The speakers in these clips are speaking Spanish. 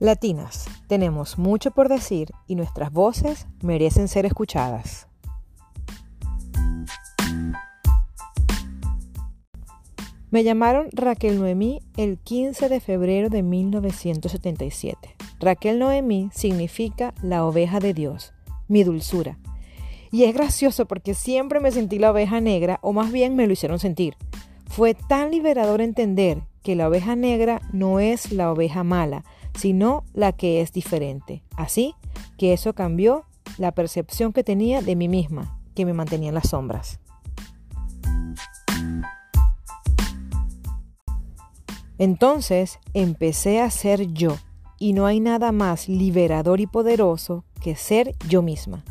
Latinas, tenemos mucho por decir y nuestras voces merecen ser escuchadas. Me llamaron Raquel Noemí el 15 de febrero de 1977. Raquel Noemí significa la oveja de Dios, mi dulzura. Y es gracioso porque siempre me sentí la oveja negra, o más bien me lo hicieron sentir. Fue tan liberador entender que la oveja negra no es la oveja mala, sino la que es diferente. Así que eso cambió la percepción que tenía de mí misma, que me mantenía en las sombras. Entonces empecé a ser yo y no hay nada más liberador y poderoso que ser yo misma.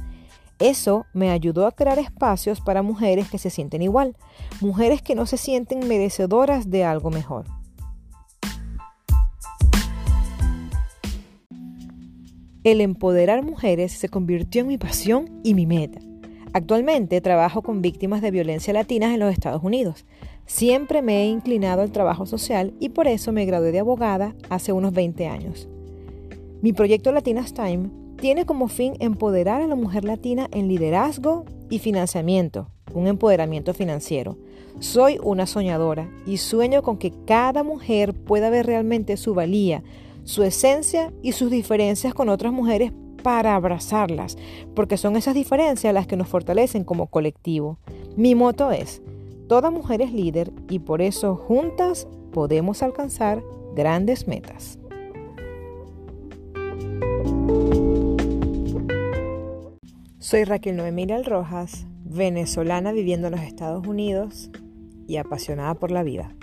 Eso me ayudó a crear espacios para mujeres que se sienten igual, mujeres que no se sienten merecedoras de algo mejor. El empoderar mujeres se convirtió en mi pasión y mi meta. Actualmente trabajo con víctimas de violencia latinas en los Estados Unidos. Siempre me he inclinado al trabajo social y por eso me gradué de abogada hace unos 20 años. Mi proyecto Latinas Time tiene como fin empoderar a la mujer latina en liderazgo y financiamiento, un empoderamiento financiero. Soy una soñadora y sueño con que cada mujer pueda ver realmente su valía, su esencia y sus diferencias con otras mujeres para abrazarlas, porque son esas diferencias las que nos fortalecen como colectivo. Mi moto es, toda mujer es líder y por eso juntas podemos alcanzar grandes metas. Soy Raquel Noemí Rojas, venezolana viviendo en los Estados Unidos y apasionada por la vida.